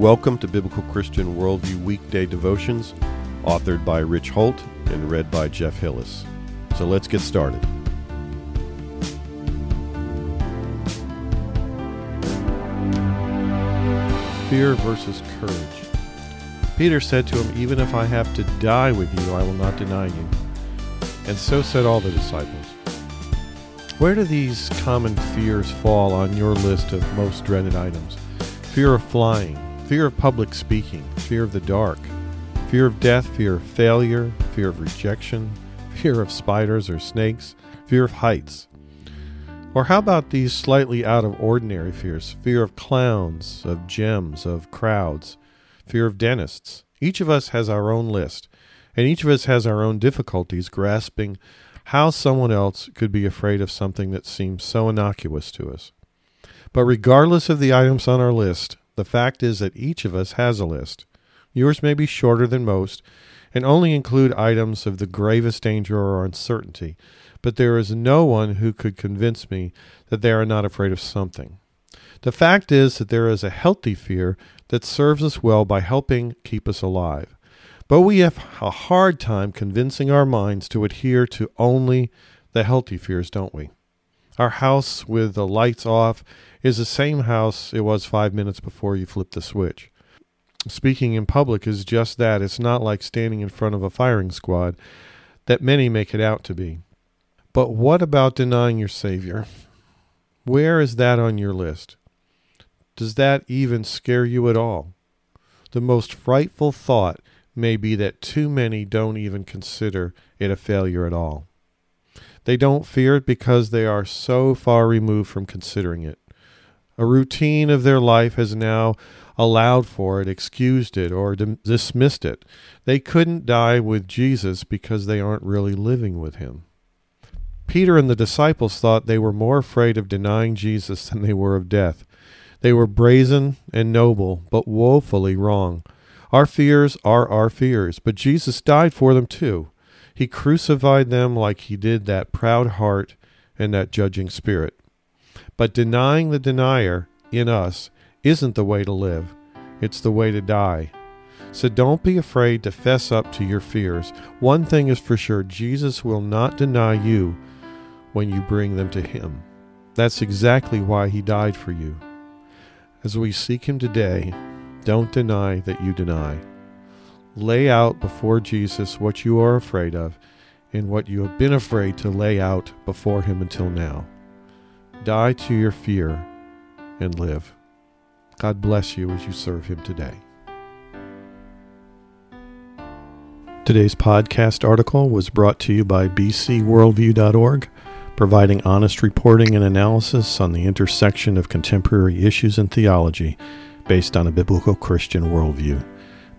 Welcome to Biblical Christian Worldview Weekday Devotions, authored by Rich Holt and read by Jeff Hillis. So let's get started. Fear versus courage. Peter said to him, Even if I have to die with you, I will not deny you. And so said all the disciples. Where do these common fears fall on your list of most dreaded items? Fear of flying, fear of public speaking, fear of the dark, fear of death, fear of failure, fear of rejection, fear of spiders or snakes, fear of heights. Or how about these slightly out of ordinary fears? Fear of clowns, of gems, of crowds, fear of dentists. Each of us has our own list, and each of us has our own difficulties grasping how someone else could be afraid of something that seems so innocuous to us. But regardless of the items on our list, the fact is that each of us has a list. Yours may be shorter than most and only include items of the gravest danger or uncertainty, but there is no one who could convince me that they are not afraid of something. The fact is that there is a healthy fear that serves us well by helping keep us alive. But we have a hard time convincing our minds to adhere to only the healthy fears, don't we? Our house with the lights off is the same house it was five minutes before you flipped the switch. Speaking in public is just that. It's not like standing in front of a firing squad that many make it out to be. But what about denying your Savior? Where is that on your list? Does that even scare you at all? The most frightful thought may be that too many don't even consider it a failure at all. They don't fear it because they are so far removed from considering it. A routine of their life has now allowed for it, excused it, or dismissed it. They couldn't die with Jesus because they aren't really living with him. Peter and the disciples thought they were more afraid of denying Jesus than they were of death. They were brazen and noble, but woefully wrong. Our fears are our fears, but Jesus died for them too. He crucified them like he did that proud heart and that judging spirit. But denying the denier in us isn't the way to live, it's the way to die. So don't be afraid to fess up to your fears. One thing is for sure Jesus will not deny you when you bring them to Him. That's exactly why He died for you. As we seek Him today, don't deny that you deny. Lay out before Jesus what you are afraid of and what you have been afraid to lay out before Him until now. Die to your fear and live. God bless you as you serve Him today. Today's podcast article was brought to you by bcworldview.org, providing honest reporting and analysis on the intersection of contemporary issues and theology based on a biblical Christian worldview.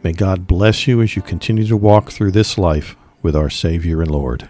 May God bless you as you continue to walk through this life with our Savior and Lord.